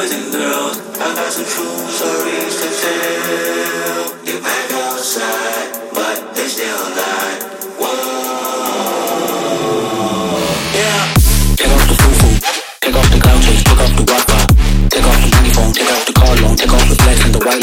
boys and girls. I got some true stories to tell. They back outside, but they still lie. Whoa. Yeah. Take off the foo-foo, take off the couches, take off the Wi-Fi, take off the money phone, take off the car loan, take off the flex and the white.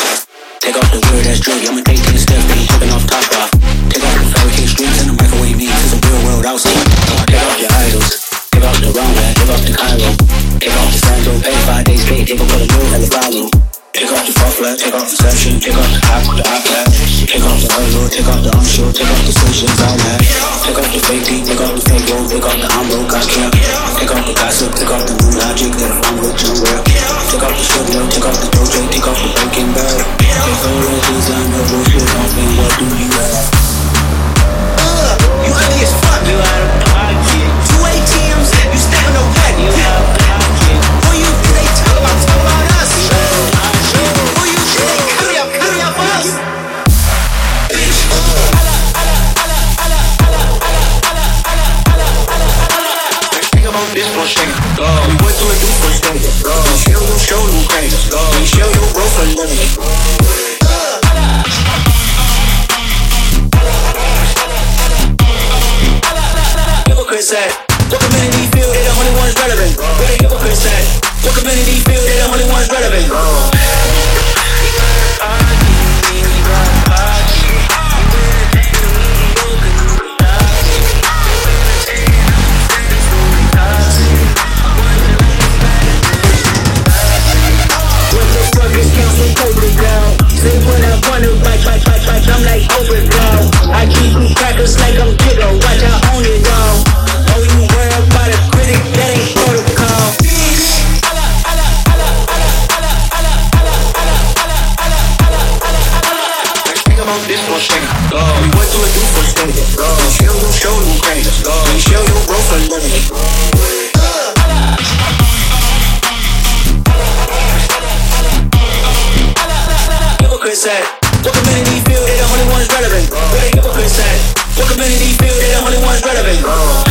Take off the weird ass drink, I'ma take 10 steps, then taking off top off. Take off the fabricate streets and the microwave needs, it's a real world outside. Take off your idols, take off the runway, take off the Cairo, take off the Sandro, pay five days straight, take off the new and the follow. Take off the fuck flag, take off the session, take off the hot the iPad, take off the hurdle, take off the unsure, take off the solutions I have. Take off the fake deep, take off the fake roll, take off the I can't. Take off the gossip, take off the new logic that I'm and real. Take off the sugar, take off the We went to a do for state. We share your show new craze. We share your bro for living. Hypocrites feel they the only ones relevant? Where the hypocrites at? What community feel they the only ones relevant? gon' shake it. Do for a stimmy. We show you, show you crazy. We show you, bro, for living. hypocrites at? What community feel they the only ones relevant? Where the hypocrites at? What community feel they the only ones relevant?